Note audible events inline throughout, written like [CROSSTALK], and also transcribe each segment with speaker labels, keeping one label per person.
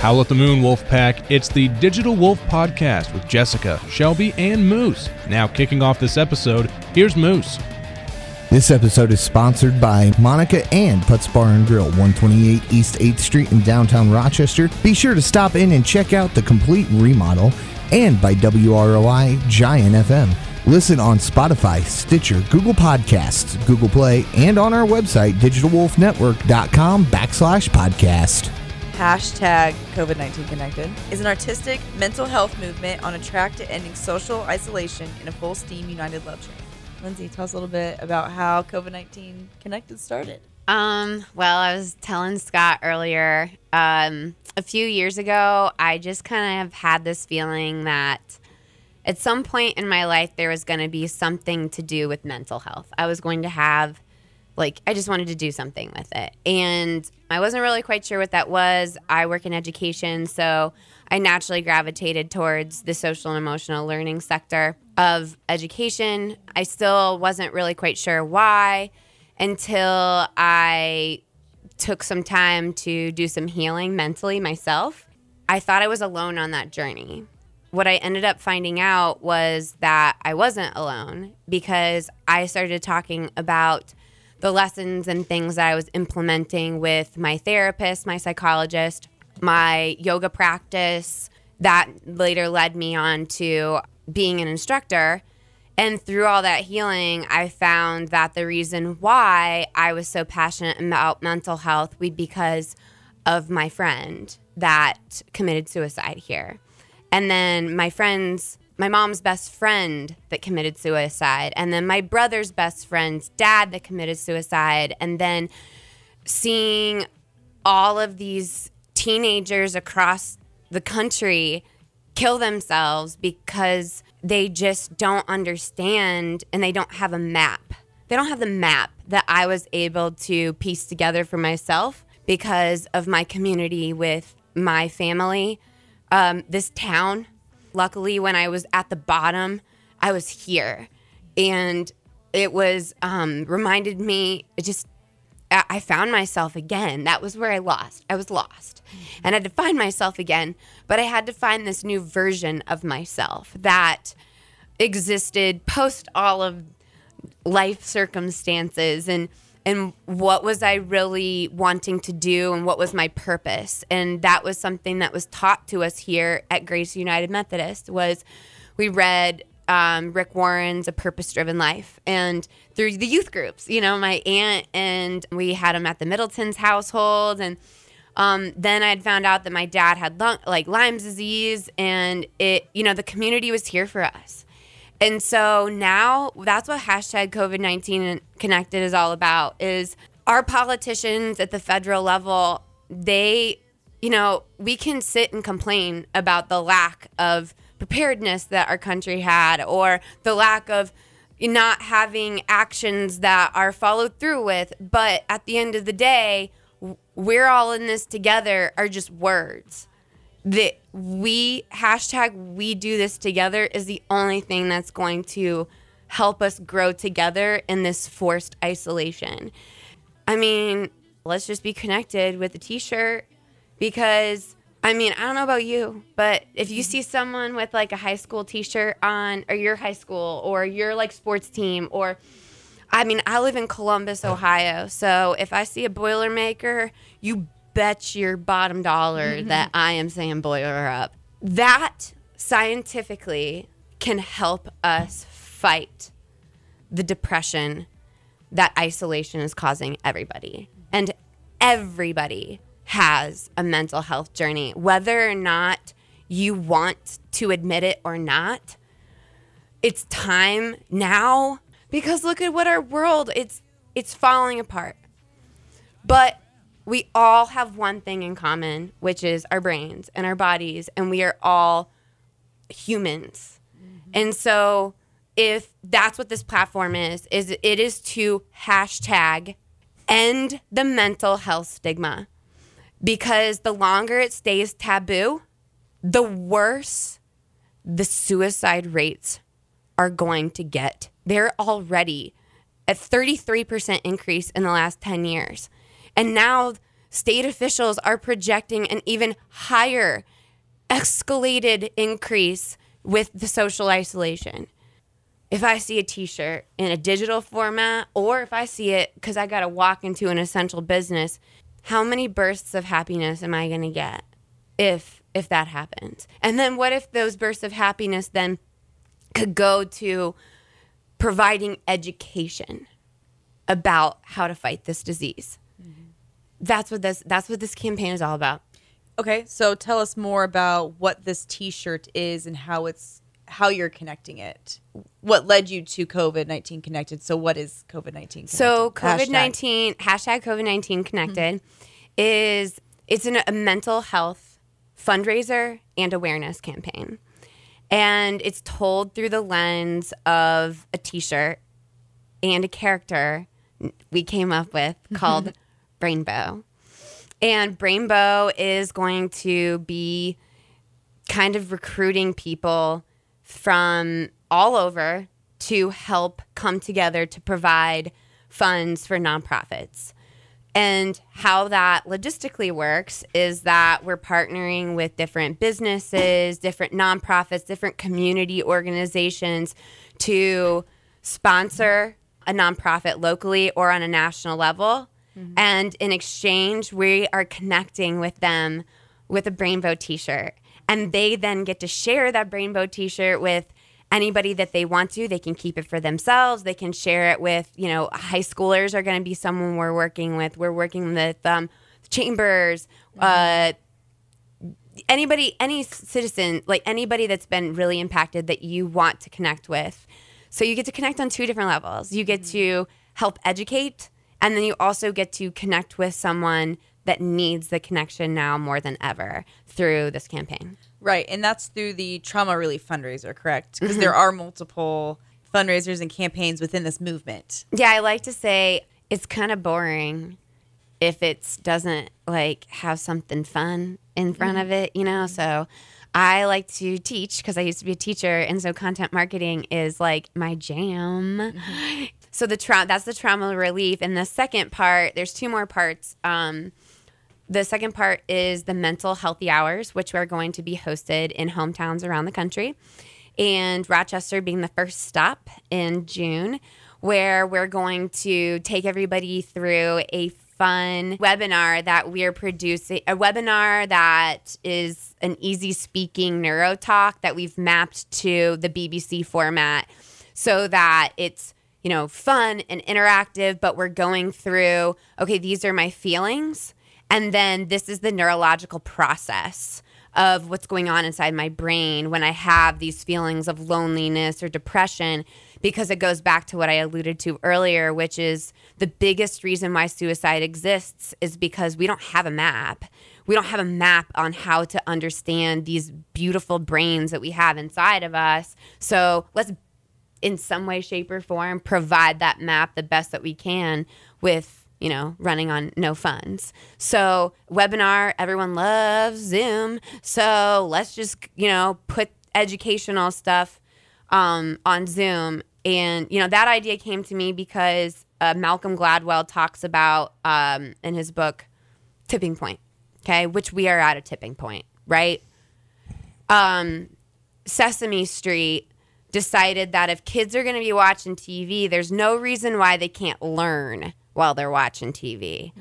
Speaker 1: Howl at the Moon, Wolf Pack. It's the Digital Wolf Podcast with Jessica, Shelby, and Moose. Now, kicking off this episode, here's Moose.
Speaker 2: This episode is sponsored by Monica and Putt's Bar and Grill, 128 East 8th Street in downtown Rochester. Be sure to stop in and check out the complete remodel, and by WROI Giant FM. Listen on Spotify, Stitcher, Google Podcasts, Google Play, and on our website, digitalwolfnetwork.com backslash podcast.
Speaker 3: Hashtag COVID 19 Connected is an artistic mental health movement on a track to ending social isolation in a full steam united love train. Lindsay, tell us a little bit about how COVID 19 Connected started.
Speaker 4: Um, well, I was telling Scott earlier, um, a few years ago, I just kind of had this feeling that at some point in my life there was going to be something to do with mental health. I was going to have like I just wanted to do something with it. And I wasn't really quite sure what that was. I work in education, so I naturally gravitated towards the social and emotional learning sector of education. I still wasn't really quite sure why until I took some time to do some healing mentally myself. I thought I was alone on that journey. What I ended up finding out was that I wasn't alone because I started talking about the lessons and things that I was implementing with my therapist, my psychologist, my yoga practice that later led me on to being an instructor. And through all that healing, I found that the reason why I was so passionate about mental health was because of my friend that committed suicide here. And then my friend's my mom's best friend that committed suicide, and then my brother's best friend's dad that committed suicide, and then seeing all of these teenagers across the country kill themselves because they just don't understand and they don't have a map. They don't have the map that I was able to piece together for myself because of my community with my family. Um, this town Luckily, when I was at the bottom, I was here. And it was um, reminded me, it just, I found myself again. That was where I lost. I was lost. And I had to find myself again, but I had to find this new version of myself that existed post all of life circumstances and and what was I really wanting to do and what was my purpose. And that was something that was taught to us here at Grace United Methodist was we read um, Rick Warren's A Purpose Driven Life and through the youth groups, you know, my aunt and we had him at the Middleton's household and um, then I had found out that my dad had lung, like Lyme's disease and it, you know, the community was here for us. And so now that's what hashtag COVID 19 connected is all about is our politicians at the federal level, they, you know, we can sit and complain about the lack of preparedness that our country had or the lack of not having actions that are followed through with. But at the end of the day, we're all in this together are just words that we hashtag we do this together is the only thing that's going to help us grow together in this forced isolation. I mean, let's just be connected with a t-shirt because I mean, I don't know about you, but if you see someone with like a high school t-shirt on or your high school or your like sports team or I mean, I live in Columbus, Ohio. So if I see a Boilermaker, you bet your bottom dollar mm-hmm. that I am saying boiler up. That scientifically can help us fight the depression that isolation is causing everybody. And everybody has a mental health journey, whether or not you want to admit it or not. It's time now because look at what our world it's it's falling apart. But we all have one thing in common, which is our brains and our bodies, and we are all humans. Mm-hmm. And so, if that's what this platform is, is it is to hashtag end the mental health stigma, because the longer it stays taboo, the worse the suicide rates are going to get. They're already at 33% increase in the last 10 years. And now state officials are projecting an even higher escalated increase with the social isolation. If I see a t shirt in a digital format, or if I see it because I got to walk into an essential business, how many bursts of happiness am I going to get if if that happens? And then what if those bursts of happiness then could go to providing education about how to fight this disease? That's what this that's what this campaign is all about.
Speaker 3: Okay, so tell us more about what this T-shirt is and how it's how you're connecting it. What led you to COVID nineteen connected? So what is COVID nineteen?
Speaker 4: So COVID nineteen hashtag COVID nineteen connected mm-hmm. is it's an, a mental health fundraiser and awareness campaign, and it's told through the lens of a T-shirt and a character we came up with called [LAUGHS] Brainbow. And Brainbow is going to be kind of recruiting people from all over to help come together to provide funds for nonprofits. And how that logistically works is that we're partnering with different businesses, different nonprofits, different community organizations to sponsor a nonprofit locally or on a national level. And in exchange, we are connecting with them with a Brainbow t shirt. And they then get to share that Brainbow t shirt with anybody that they want to. They can keep it for themselves. They can share it with, you know, high schoolers are going to be someone we're working with. We're working with um, chambers, uh, anybody, any citizen, like anybody that's been really impacted that you want to connect with. So you get to connect on two different levels. You get to help educate, and then you also get to connect with someone that needs the connection now more than ever through this campaign.
Speaker 3: Right, and that's through the trauma relief fundraiser, correct? Because mm-hmm. there are multiple fundraisers and campaigns within this movement.
Speaker 4: Yeah, I like to say it's kind of boring if it doesn't like have something fun in front mm-hmm. of it, you know? So I like to teach because I used to be a teacher and so content marketing is like my jam. Mm-hmm. [LAUGHS] So the tra- that's the trauma relief and the second part, there's two more parts. Um the second part is the mental healthy hours, which are going to be hosted in hometowns around the country. And Rochester being the first stop in June, where we're going to take everybody through a fun webinar that we're producing, a webinar that is an easy speaking neuro talk that we've mapped to the BBC format so that it's you know fun and interactive but we're going through okay these are my feelings and then this is the neurological process of what's going on inside my brain when I have these feelings of loneliness or depression, because it goes back to what I alluded to earlier, which is the biggest reason why suicide exists is because we don't have a map. We don't have a map on how to understand these beautiful brains that we have inside of us. So let's, in some way, shape, or form, provide that map the best that we can with you know, running on no funds. So, webinar, everyone loves Zoom. So, let's just, you know, put educational stuff um, on Zoom. And, you know, that idea came to me because uh, Malcolm Gladwell talks about um, in his book, Tipping Point, okay, which we are at a tipping point, right? Um, Sesame Street decided that if kids are going to be watching TV, there's no reason why they can't learn while they're watching TV.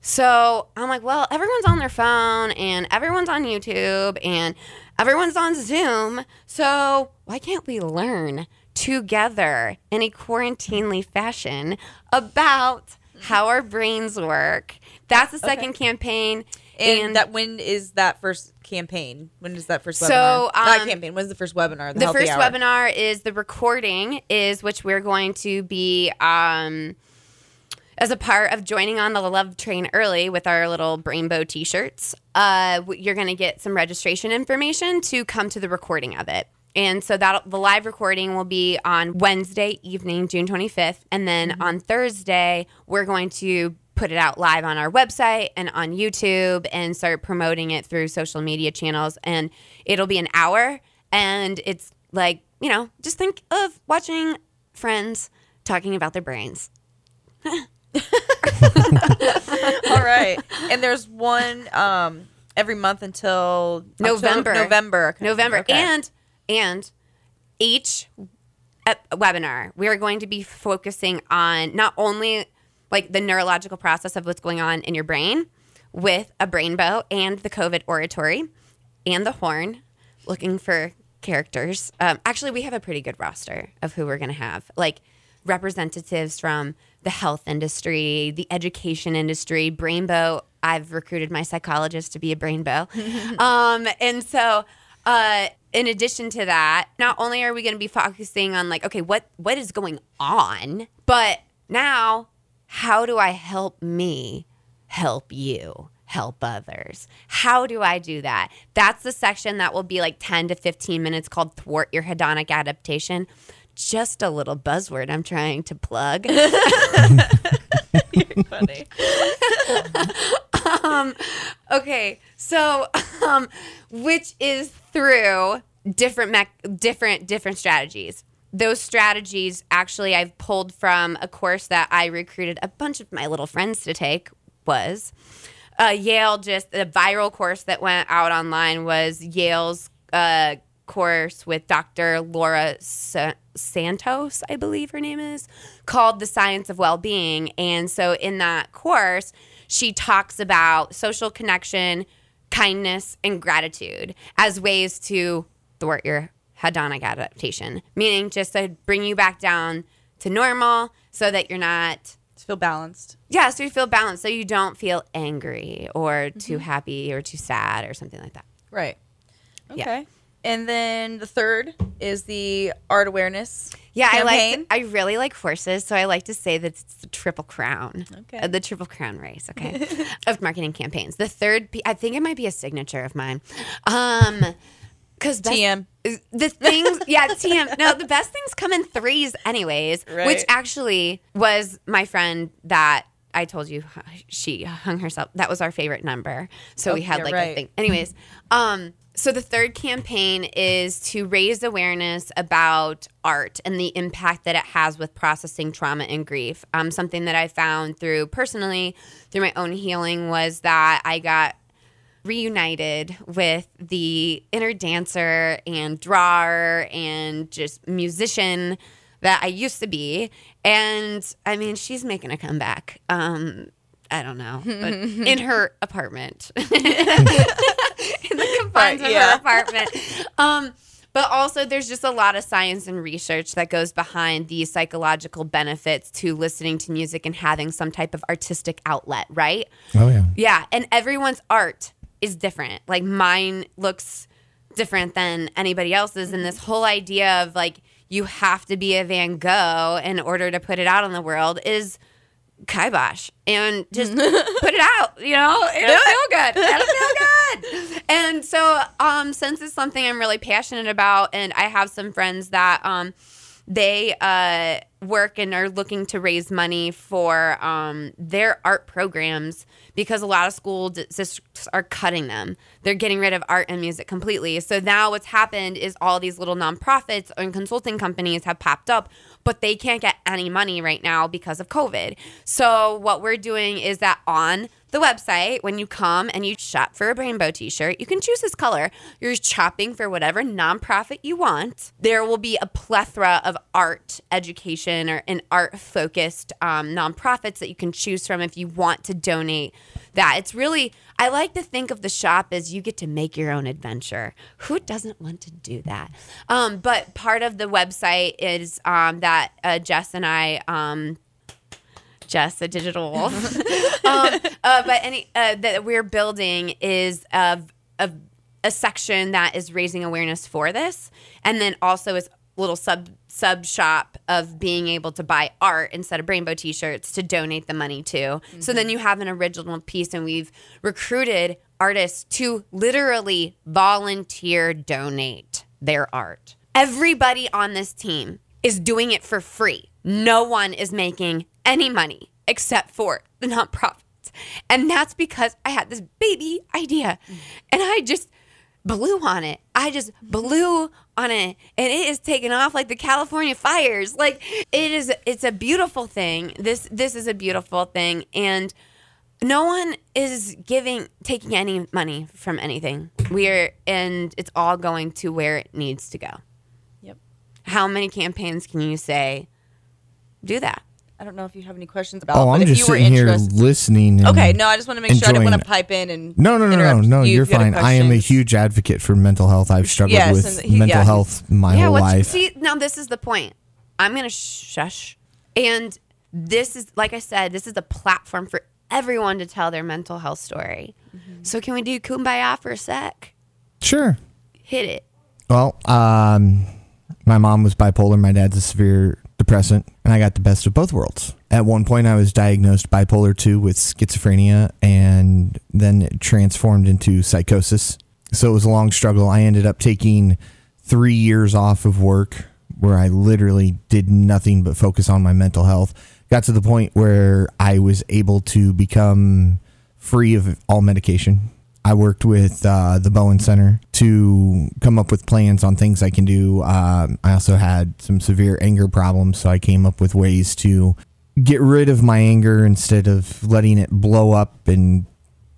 Speaker 4: So I'm like, well, everyone's on their phone and everyone's on YouTube and everyone's on Zoom. So why can't we learn together in a quarantinely fashion about how our brains work? That's the second campaign.
Speaker 3: And, that when is that first campaign? When is that first
Speaker 4: So,
Speaker 3: webinar? Not
Speaker 4: um,
Speaker 3: campaign. When's the first webinar? The,
Speaker 4: the first
Speaker 3: Hour?
Speaker 4: webinar is the recording is which we're going to be um as a part of joining on the love train early with our little rainbow t-shirts uh you're going to get some registration information to come to the recording of it and so that the live recording will be on Wednesday evening, June 25th, and then on Thursday we're going to put it out live on our website and on YouTube and start promoting it through social media channels and it'll be an hour and it's like, you know, just think of watching friends talking about their brains. [LAUGHS]
Speaker 3: All right. and there's one um every month until
Speaker 4: November.
Speaker 3: October- November. Okay.
Speaker 4: November.
Speaker 3: Okay.
Speaker 4: And and each ep- webinar, we are going to be focusing on not only like the neurological process of what's going on in your brain with a Brainbow and the COVID oratory and the horn, looking for characters. Um, actually, we have a pretty good roster of who we're going to have. Like representatives from the health industry, the education industry, Brainbow. I've recruited my psychologist to be a Brainbow. [LAUGHS] um, and so, uh, in addition to that, not only are we going to be focusing on like, okay, what what is going on, but now, how do I help me help you? help others. How do I do that? That's the section that will be like 10 to 15 minutes called Thwart Your Hedonic Adaptation. Just a little buzzword I'm trying to plug. [LAUGHS]
Speaker 3: You're funny.
Speaker 4: um, okay, so um, which is through different mech- different different strategies. Those strategies actually I've pulled from a course that I recruited a bunch of my little friends to take was uh, Yale just the viral course that went out online was Yale's uh, course with Dr. Laura Sa- Santos, I believe her name is, called The Science of Well-being. And so in that course, she talks about social connection, kindness, and gratitude as ways to thwart your hedonic adaptation, meaning just to bring you back down to normal so that you're not
Speaker 3: Just feel balanced.
Speaker 4: yeah, so you feel balanced, so you don't feel angry or too happy or too sad or something like that.
Speaker 3: Right.
Speaker 4: Yeah.
Speaker 3: Okay. And then the third is the art awareness.
Speaker 4: Yeah, I like. I really like horses, so I like to say that it's the triple crown.
Speaker 3: Okay.
Speaker 4: Uh, the triple crown race. Okay, [LAUGHS] of marketing campaigns. The third, I think it might be a signature of mine. Um, because
Speaker 3: TM.
Speaker 4: the things, yeah, TM. No, the best things come in threes, anyways. Which actually was my friend that. I told you she hung herself. That was our favorite number. So
Speaker 3: Oh,
Speaker 4: we had like a thing. Anyways, um, so the third campaign is to raise awareness about art and the impact that it has with processing trauma and grief. Um, something that I found through personally through my own healing was that I got reunited with the inner dancer and drawer and just musician that I used to be. And I mean, she's making a comeback. Um, I don't know, but [LAUGHS] in her apartment, [LAUGHS] in the confines
Speaker 3: Right,
Speaker 4: of
Speaker 3: yeah.
Speaker 4: her apartment. Um, but also, there's just a lot of science and research that goes behind the psychological benefits to listening to music and having some type of artistic outlet, right?
Speaker 2: Oh yeah.
Speaker 4: Yeah, and everyone's art is different. Like mine looks different than anybody else's and this whole idea of like you have to be a Van Gogh in order to put it out in the world is kibosh and just [LAUGHS] put it out, you know? It'll feel good. It'll feel [LAUGHS] good. And so um since it's something I'm really passionate about and I have some friends that um they uh, work and are looking to raise money for um, their art programs because a lot of school districts are cutting them. They're getting rid of art and music completely. So now what's happened is all these little nonprofits and consulting companies have popped up, but they can't get any money right now because of COVID. So what we're doing is that on the website, when you come and you shop for a rainbow t shirt, you can choose this color. You're shopping for whatever nonprofit you want. There will be a plethora of art education or an art focused um, nonprofits that you can choose from if you want to donate that. It's really, I like to think of the shop as you get to make your own adventure. Who doesn't want to do that? Um, but part of the website is um, that uh, Jess and I. Um, Jess, a digital wolf. [LAUGHS] [LAUGHS] um, uh, but any uh, that we're building is of a, a section that is raising awareness for this, and then also is little sub sub shop of being able to buy art instead of rainbow t-shirts to donate the money to. So then you have an original piece, and we've recruited artists to literally volunteer donate their art. Everybody on this team is doing it for free. No one is making any money except for the nonprofits. And that's because I had this baby idea and I just blew on it. I just blew on it and it is taking off like the California fires. Like it is it's a beautiful thing. This this is a beautiful thing and no one is giving taking any money from anything. We're and it's all going to where it needs to go.
Speaker 3: Yep.
Speaker 4: How many campaigns can you say do that?
Speaker 3: I don't know if you have any questions about.
Speaker 2: Oh,
Speaker 3: but
Speaker 2: I'm
Speaker 3: if
Speaker 2: just
Speaker 3: you were
Speaker 2: sitting here listening. and
Speaker 3: Okay, no, I just want to make sure I didn't want to pipe in and
Speaker 2: No, no, no, no,
Speaker 3: interrupt
Speaker 2: no.
Speaker 3: you
Speaker 2: You're
Speaker 3: you
Speaker 2: fine. I am a huge advocate for mental health. I've struggled
Speaker 3: Yes,
Speaker 2: with
Speaker 3: he-
Speaker 2: mental
Speaker 3: yeah,
Speaker 2: health my
Speaker 4: yeah,
Speaker 2: whole life.
Speaker 4: see now this is the point. I'm gonna shush, and this is like I said, this is a platform for everyone to tell their mental health story.
Speaker 3: Mm-hmm.
Speaker 4: So can we do kumbaya for a sec?
Speaker 2: sure.
Speaker 4: Hit it.
Speaker 2: Well, um, my mom was bipolar. My dad's a severe depressant, and I got the best of both worlds. At one point, I was diagnosed bipolar 2 with schizophrenia, and then transformed into psychosis. So it was a long struggle. I ended up taking three years off of work where I literally did nothing but focus on my mental health. Got to the point where I was able to become free of all medication. I worked with uh, the Bowen Center to come up with plans on things I can do. Um, I also had some severe anger problems, so I came up with ways to get rid of my anger instead of letting it blow up and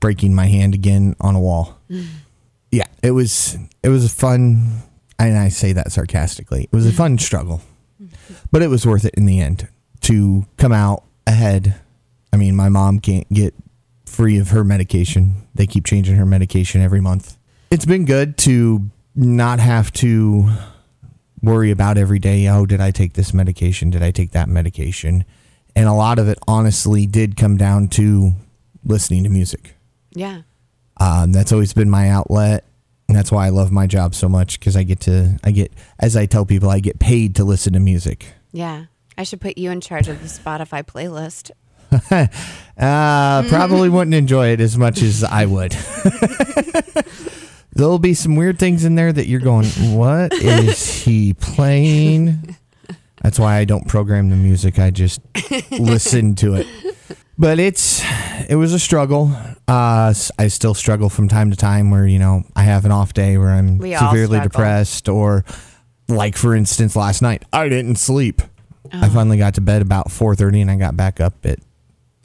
Speaker 2: breaking my hand again on a wall. Yeah, it was it was a fun, and I say that sarcastically. It was a fun struggle, but it was worth it in the end to come out ahead. I mean, my mom can't get free of her medication. They keep changing her medication every month. It's been good to not have to worry about every day, oh, did I take this medication? Did I take that medication? And a lot of it honestly did come down to listening to music.
Speaker 4: Yeah.
Speaker 2: Um, that's always been my outlet. And that's why I love my job so much because I get to, I get, as I tell people, I get paid to listen to music.
Speaker 4: Yeah. I should put you in charge of the Spotify playlist.
Speaker 2: Uh, probably wouldn't enjoy it as much as I would. [LAUGHS] There'll be some weird things in there that you're going, what is he playing? That's why I don't program the music. I just listen to it. But it's it was a struggle. Uh, I still struggle from time to time where you know I have an off day where I'm
Speaker 4: We all
Speaker 2: severely
Speaker 4: struggle.
Speaker 2: depressed, or like for instance, last night I didn't sleep. I finally got to bed about four thirty, and I got back up at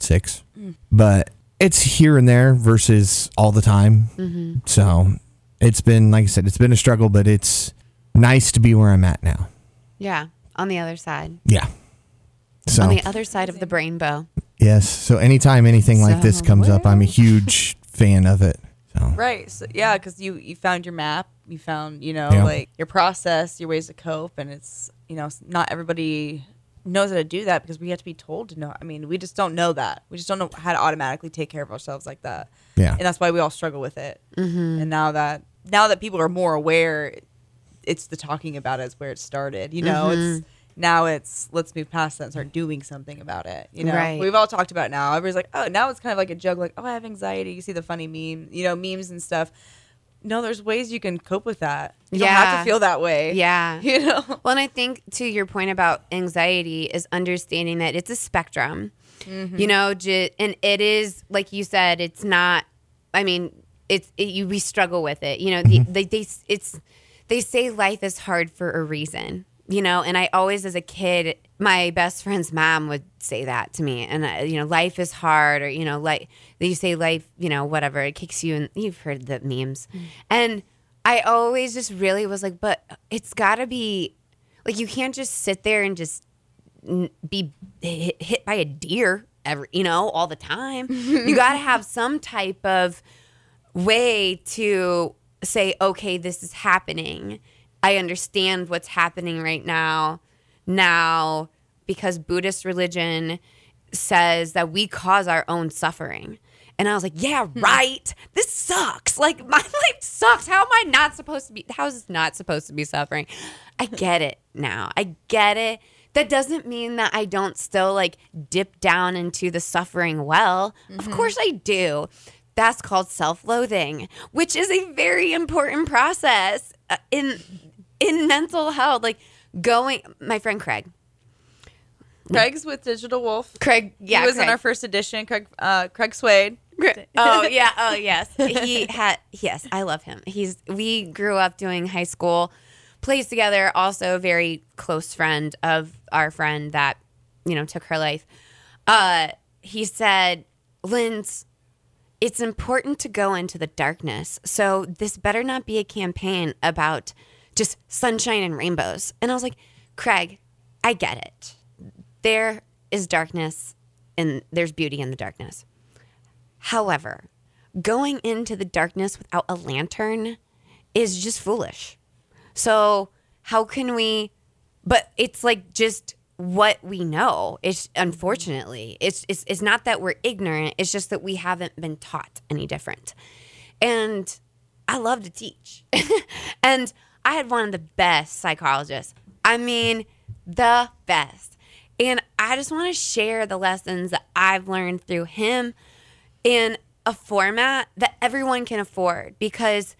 Speaker 2: six. Mm. But it's here and there versus all the time. Mm-hmm. So it's been like I said, it's been a struggle, but it's nice to be where I'm at now.
Speaker 4: Yeah. On the other side.
Speaker 2: Yeah. So
Speaker 4: On the other side of the rainbow.
Speaker 2: yes. So anytime anything like this
Speaker 4: So
Speaker 2: comes up, I'm a huge [LAUGHS] fan of it. So
Speaker 3: Right. So, yeah, because you you found your map, you found you know
Speaker 2: Yeah.
Speaker 3: like your process, your ways to cope, and it's you know not everybody knows how to do that because we have to be told to know. I mean, we just don't know that. We just don't know how to automatically take care of ourselves like that,
Speaker 2: yeah.
Speaker 3: and that's why we all struggle with it. Mm-hmm. And now that now that people are more aware, it's the talking about it is where it started. You know, it's now it's let's move past that and start doing something about it. You know,
Speaker 4: Right.
Speaker 3: we've all talked about it now. Everybody's like, oh, now it's kind of like a joke, like, oh, I have anxiety. You see the funny meme, you know, memes and stuff. No, there's ways you can cope with that. You don't have to feel that way.
Speaker 4: Yeah. [LAUGHS]
Speaker 3: You know?
Speaker 4: Well, and I think to your point about anxiety is understanding that it's a spectrum. Mm-hmm. You know, j- and it is like you said, it's not. I mean, it's it, you. We struggle with it. You know, the, mm-hmm. they they it's they say life is hard for a reason. You know, and I always, as a kid, my best friend's mom would say that to me, and uh, you know, life is hard, or you know, like you say, life, you know, whatever, it kicks you, and you've heard the memes, and I always just really was like, but it's got to be like you can't just sit there and just n- be hit, hit by a deer every you know all the time. you got to [LAUGHS] have some type of way to say, okay, this is happening. I understand what's happening right now. Now, because Buddhist religion says that we cause our own suffering. And I was like, yeah, right. This sucks. Like, [LAUGHS] my life sucks. How am I not supposed to be? How is this not supposed to be suffering? I get it now. I get it. That doesn't mean that I don't still like dip down into the suffering well. Of course I do. That's called self-loathing, which is a very important process uh, in in mental health. Like going, my friend Craig.
Speaker 3: Craig's with Digital Wolf.
Speaker 4: Craig, yeah,
Speaker 3: he was
Speaker 4: Craig.
Speaker 3: in our first edition. Craig, uh, Craig Swade. [LAUGHS]
Speaker 4: oh yeah, oh yes. He had yes, I love him. He's we grew up doing high school plays together. Also, a very close friend of our friend that you know took her life. Uh, he said, "Lynn's it's important to go into the darkness. So this better not be a campaign about just sunshine and rainbows. And I was like, Craig, I get it. There is darkness and there's beauty in the darkness. However, going into the darkness without a lantern is just foolish. So, how can we but it's like just what we know. It's unfortunately, it's, it's it's not that we're ignorant. It's just that we haven't been taught any different. And I love to teach. [LAUGHS] and I had one of the best psychologists. I mean, the best. And I just want to share the lessons that I've learned through him in a format that everyone can afford because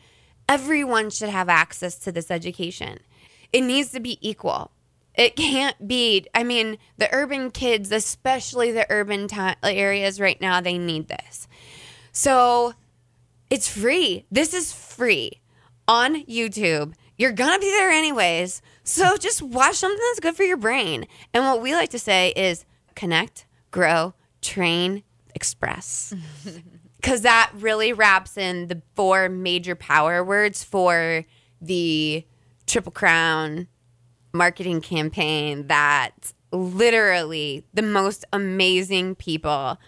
Speaker 4: everyone should have access to this education. It needs to be equal. It can't be. I mean, the urban kids, especially the urban ta- areas right now, they need this. So it's free. This is free on YouTube. You're going to be there anyways. So [LAUGHS] just watch something that's good for your brain. And what we like to say is connect, grow, train, express. [LAUGHS] Because that really wraps in the four major power words for the Triple Crown marketing campaign that literally the most amazing people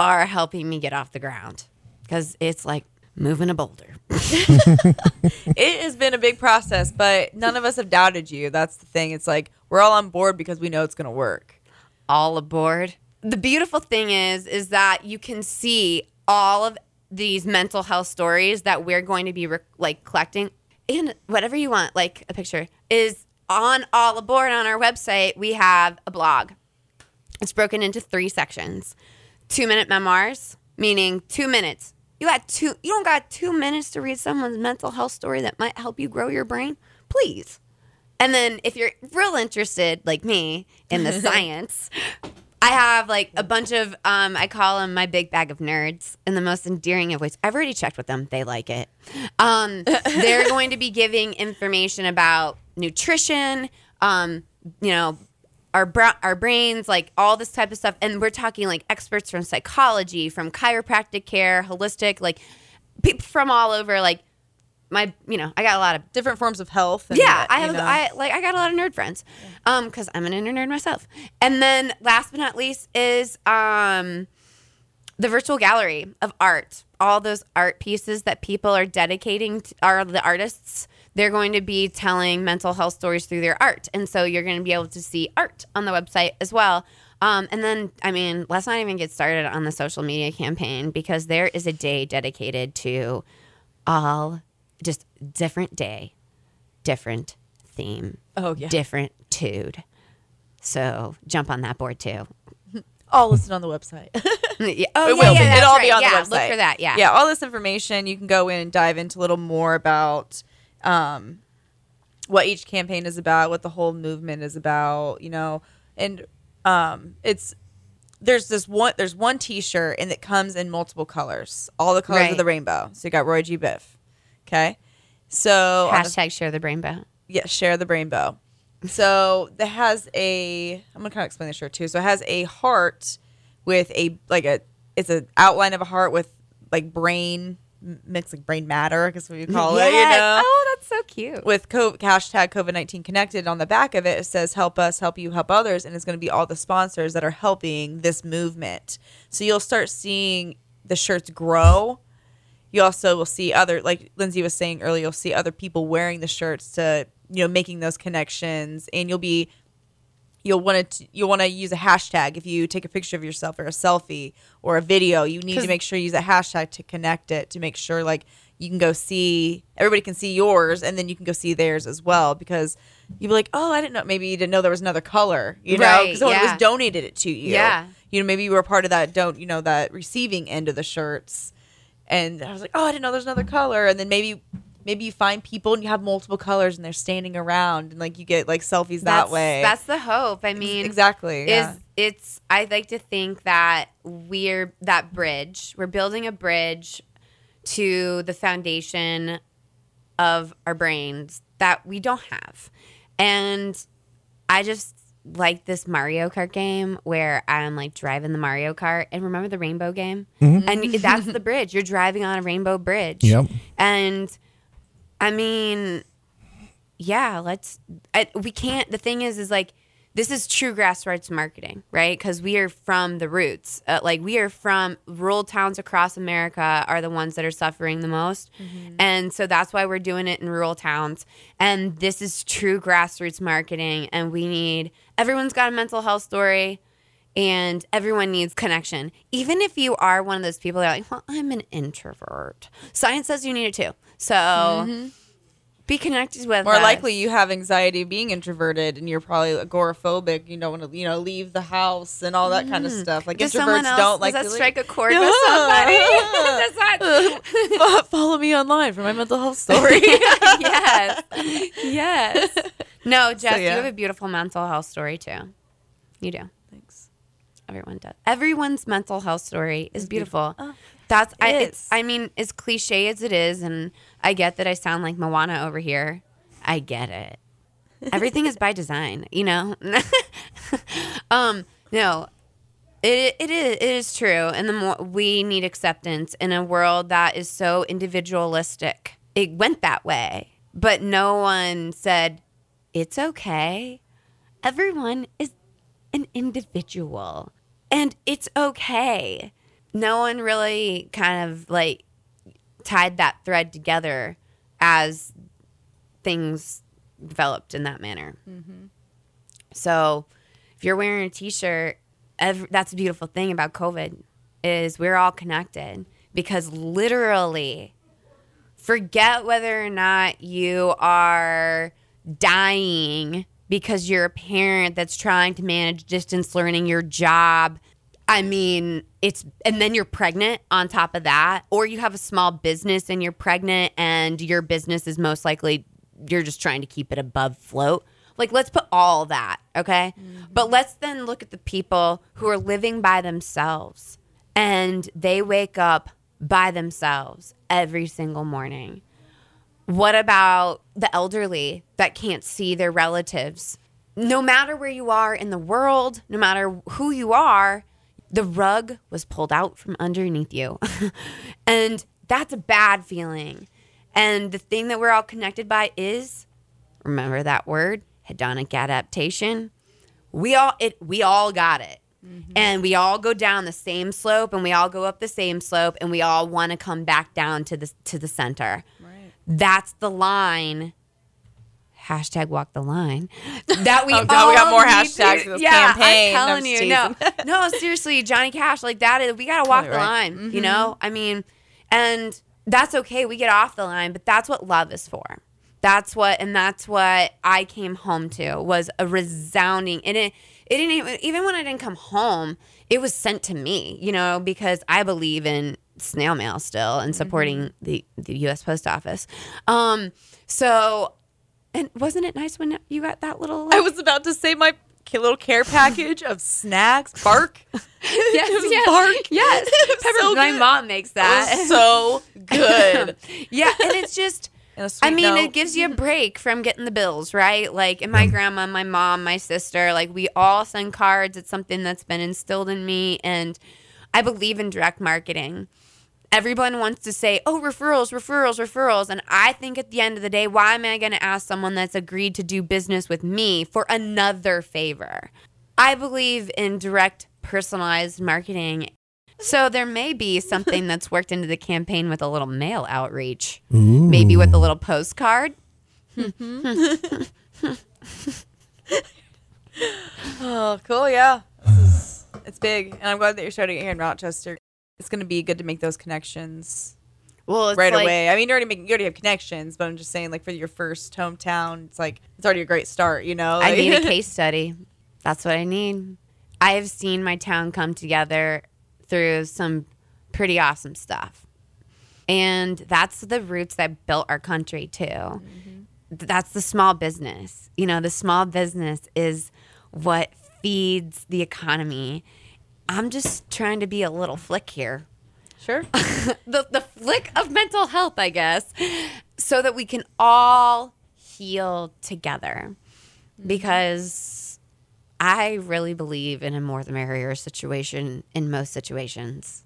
Speaker 4: are helping me get off the ground because it's like moving a boulder. [LAUGHS] [LAUGHS]
Speaker 3: it has been a big process, but none of us have doubted you. That's the thing. It's like we're all on board because we know it's going to work.
Speaker 4: All aboard. The beautiful thing is is that you can see all of these mental health stories that we're going to be re- like collecting and whatever you want, like a picture is on all aboard on our website. We have a blog. It's broken into three sections. 2-minute memoirs, meaning 2 minutes you got two you don't got two minutes to read someone's mental health story that might help you grow your brain? Please. And then if you're real interested like me in the [LAUGHS] science i have like a bunch of um, i call them my big bag of nerds in the most endearing of ways i've already checked with them. They like it. Um, [LAUGHS] they're going to be giving information about nutrition um, you know our bra- our brains, like all this type of stuff. And we're talking like experts from psychology, from chiropractic care, holistic, like people from all over. Like my, you know, I got a lot of
Speaker 3: different forms of health.
Speaker 4: yeah, that, I have, know. I like, I got a lot of nerd friends, um, because I'm an inner nerd myself. And then last but not least is um, the virtual gallery of art. All those art pieces that people are dedicating to, are the artists they're going to be telling mental health stories through their art. And so you're going to be able to see art on the website as well. Um, and then, I mean, let's not even get started on the social media campaign because there is a day dedicated to all just different day, different theme.
Speaker 3: Oh, yeah.
Speaker 4: Different tude. So jump on that board too. [LAUGHS]
Speaker 3: All listed on the website. [LAUGHS]
Speaker 4: yeah. Oh, it yeah, will yeah, be. It'll right. be on yeah, the website. Look for that. Yeah.
Speaker 3: Yeah. All this information, you can go in and dive into a little more about um, what each campaign is about, what the whole movement is about, you know, and um, it's there's this one there's one T-shirt and it comes in multiple colors, all the colors right. of the rainbow. So you got Roy G. Biv, okay. So
Speaker 4: hashtag share the rainbow.
Speaker 3: Yeah, share the rainbow. So that has a. I'm gonna kind of explain the shirt too. So it has a heart with a like a. It's an outline of a heart with like brain mixed like brain matter, I guess what you call yes. it. You know?
Speaker 4: Oh, that's so cute.
Speaker 3: With co- hashtag COVID nineteen connected on the back of it, it says "Help us, help you, help others," and it's going to be all the sponsors that are helping this movement. So you'll start seeing the shirts grow. You also will see other, like Lindsay was saying earlier, you'll see other people wearing the shirts to you know making those connections, and you'll be you'll want to you'll want to use a hashtag. If you take a picture of yourself or a selfie or a video you need to make sure you use a hashtag to connect it to make sure like you can go see everybody can see yours and then you can go see theirs as well because you'd be like oh i didn't know maybe you didn't know there was another color you know because someone yeah. was donated it to you.
Speaker 4: Yeah.
Speaker 3: You know maybe you were part of that don't you know that receiving end of the shirts and i was like oh i didn't know there's another color. And then maybe maybe you find people and you have multiple colors and they're standing around and like you get like selfies
Speaker 4: that's,
Speaker 3: that way.
Speaker 4: That's the hope. I mean,
Speaker 3: exactly.
Speaker 4: Yeah. Is it's I like to think that we're that bridge. We're building a bridge to the foundation of our brains that we don't have. And I just like this Mario Kart game where I'm like driving the Mario Kart and remember the rainbow game? Mm-hmm. And that's [LAUGHS] the bridge. You're driving on a rainbow bridge.
Speaker 2: Yep.
Speaker 4: And I mean, yeah, let's. I, we can't. The thing is, is like this is true grassroots marketing, right? Because we are from the roots. Uh, like we are from rural towns across America are the ones that are suffering the most, and so that's why we're doing it in rural towns. And this is true grassroots marketing, and we need everyone's got a mental health story. And everyone needs connection. Even if you are one of those people that are like, well, I'm an introvert. Science says you need it too. So mm-hmm. be connected with
Speaker 3: More
Speaker 4: us.
Speaker 3: likely, you have anxiety being introverted, and you're probably agoraphobic. You don't want to, you know, leave the house and all that kind of mm-hmm. stuff. Like
Speaker 4: Does
Speaker 3: introverts
Speaker 4: else
Speaker 3: don't like
Speaker 4: does
Speaker 3: to
Speaker 4: that
Speaker 3: leave.
Speaker 4: strike a chord with [LAUGHS] somebody? [LAUGHS] Does that- [LAUGHS]
Speaker 3: Fo- Follow me online for my mental health story.
Speaker 4: yes, yes. No, Jess,
Speaker 3: yeah.
Speaker 4: you have a beautiful mental health story too. You do.
Speaker 3: Thanks.
Speaker 4: Everyone does. Everyone's mental health story is beautiful. Ah. That's I. It's. I mean, as cliche as it is, and I get that I sound like Moana over here. I get it. Everything is by design, you know. [LAUGHS] um, no, it it is it is true, and the more we need acceptance in a world that is so individualistic. It went that way, but no one said it's okay. Everyone is an individual, and it's okay. No one really kind of like tied that thread together as things developed in that manner. Mm-hmm. So, if you're wearing a t-shirt, ev that's a beautiful thing about COVID is we're all connected because literally forget whether or not you are dying because you're a parent that's trying to manage distance learning your job I mean, it's and then you're pregnant on top of that, or you have a small business and you're pregnant and your business is most likely you're just trying to keep it above float. Like, let's put all that, okay? Mm-hmm. But let's then look at the people who are living by themselves and they wake up by themselves every single morning. What about the elderly that can't see their relatives? No matter where you are in the world, no matter who you are, the rug was pulled out from underneath you. [LAUGHS] and that's a bad feeling. And the thing that we're all connected by is remember that word, hedonic adaptation. We all it we all got it. Mm-hmm. And we all go down the same slope and we all go up the same slope and we all want to come back down to the to the center.
Speaker 3: Right.
Speaker 4: That's the line. Hashtag walk the line. [LAUGHS] That we
Speaker 3: Oh,
Speaker 4: all
Speaker 3: God, we got more hashtags
Speaker 4: to-
Speaker 3: this
Speaker 4: yeah,
Speaker 3: campaign.
Speaker 4: I'm telling
Speaker 3: just
Speaker 4: you, no, no, seriously, Johnny Cash, like that is we gotta walk
Speaker 3: Totally
Speaker 4: the
Speaker 3: right.
Speaker 4: line. You know, I mean, and that's okay. We get off the line, but that's what love is for. That's what, and that's what I came home to was a resounding, and it, it didn't even, even when I didn't come home, it was sent to me, you know, because I believe in snail mail still and supporting the, the U.S. Post Office. Um, so, and wasn't it nice when you got that little?
Speaker 3: I was about to say my little care package of snacks, bark. [LAUGHS]
Speaker 4: yes, yes,
Speaker 3: bark.
Speaker 4: yes. [LAUGHS] Pepper,
Speaker 3: so
Speaker 4: my
Speaker 3: good.
Speaker 4: mom makes
Speaker 3: It
Speaker 4: that.
Speaker 3: was so good. [LAUGHS]
Speaker 4: yeah, and it's just.
Speaker 3: And a sweet
Speaker 4: I mean,
Speaker 3: note.
Speaker 4: it gives you a break from getting the bills, right? Like, and my mm. grandma, my mom, my sister, like, we all send cards. It's something that's been instilled in me. And I believe in direct marketing. Everyone wants to say, oh, referrals, referrals, referrals. And I think at the end of the day, why am I going to ask someone that's agreed to do business with me for another favor? I believe in direct, personalized marketing. So there may be something [LAUGHS] that's worked into the campaign with a little mail outreach, maybe with a little postcard. Mm-hmm. [LAUGHS]
Speaker 3: Oh, cool. Yeah. Is, it's big. And I'm glad that you're starting it here in Rochester. It's going to be good to make those connections
Speaker 4: Well,
Speaker 3: right
Speaker 4: like,
Speaker 3: away. I mean, you're already making, you already have connections, but I'm just saying, like, for your first hometown, it's like, it's already a great start, you know?
Speaker 4: I need a [LAUGHS] case study. That's what I need. I have seen my town come together through some pretty awesome stuff. And that's the roots that built our country too. Mm-hmm. Th- That's the small business. You know, the small business is what feeds the economy. I'm just trying to be a little flick here.
Speaker 3: Sure. [LAUGHS]
Speaker 4: the the flick of mental health, I guess, so that we can all heal together. Because I really believe in a more the merrier situation in most situations.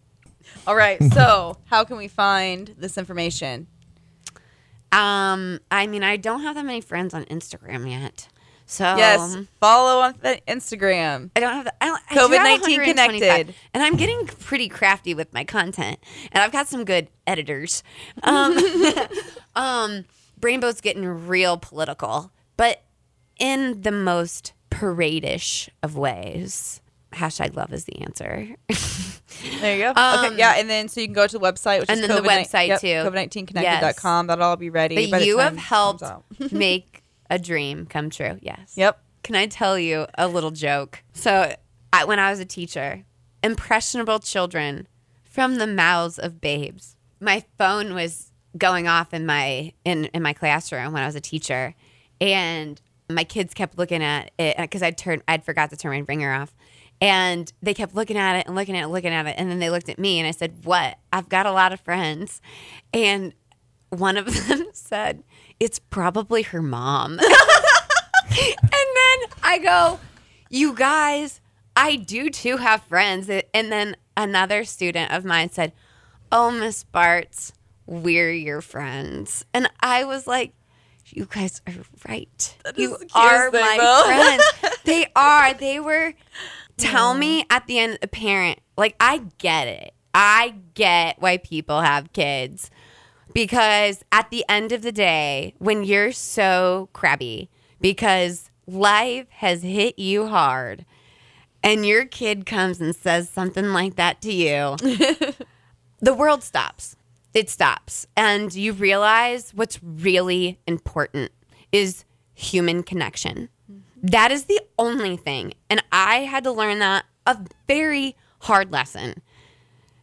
Speaker 3: All right. So, [LAUGHS] how can we find this information?
Speaker 4: Um, I mean, I don't have that many friends on Instagram yet. So
Speaker 3: yes, follow on the Instagram.
Speaker 4: I don't have the, I don't, have
Speaker 3: COVID-19 connected.
Speaker 4: and I'm getting pretty crafty with my content, and I've got some good editors. [LAUGHS] Um, [LAUGHS] um, Brainbow's getting real political, but in the most parade-ish of ways. Hashtag love is the answer. [LAUGHS]
Speaker 3: There you go.
Speaker 4: Um,
Speaker 3: okay, yeah, and then so you can go to the website, which
Speaker 4: and
Speaker 3: is
Speaker 4: then the
Speaker 3: COVID
Speaker 4: website,
Speaker 3: yep,
Speaker 4: too.
Speaker 3: COVID19connected.com. That'll all be ready.
Speaker 4: but
Speaker 3: the
Speaker 4: you have helped make a dream come true. Yes.
Speaker 3: Yep.
Speaker 4: Can I tell you a little joke? So, I, when I was a teacher, impressionable children from the mouths of babes. My phone was going off in my in in my classroom when I was a teacher, and my kids kept looking at it uh, because I'd turned I'd forgot to turn my ringer off. And they kept looking at it and looking at it, looking at it. And then they looked at me and I said, What? I've got a lot of friends. And one of [LAUGHS] them said, It's probably her mom. [LAUGHS] and then I go, You guys, I do too have friends. And then another student of mine said, Oh, Miss Bartz, we're your friends. And I was like, You guys are right. You are
Speaker 3: thing,
Speaker 4: my friends. [LAUGHS] They are. They were. Tell me at the end, a parent, like, I get it. I get why people have kids because at the end of the day, when you're so crabby because life has hit you hard and your kid comes and says something like that to you, [LAUGHS] the world stops. It stops. And you realize what's really important is human connection. Mm-hmm. That is the only thing. And I had to learn that a very hard lesson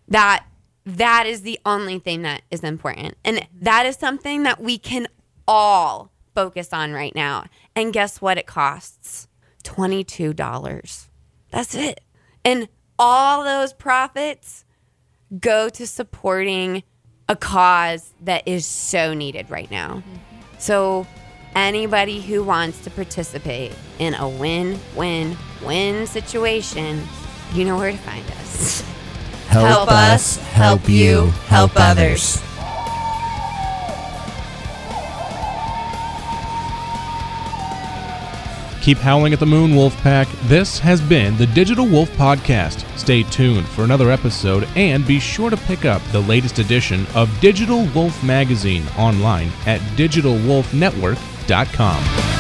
Speaker 4: that that is the only thing that is important. And that is something that we can all focus on right now. And guess what it costs? $22. That's it. And all those profits go to supporting a cause that is so needed right now. So, anybody who wants to participate in a win win win situation, you know where to find us. [LAUGHS]
Speaker 2: Help,
Speaker 3: Help us,
Speaker 2: us, help you, help others.
Speaker 1: Keep howling at the moon, Wolfpack. This has been the Digital Wolf Podcast. Stay tuned for another episode and be sure to pick up the latest edition of Digital Wolf Magazine online at digitalwolfnetwork.com.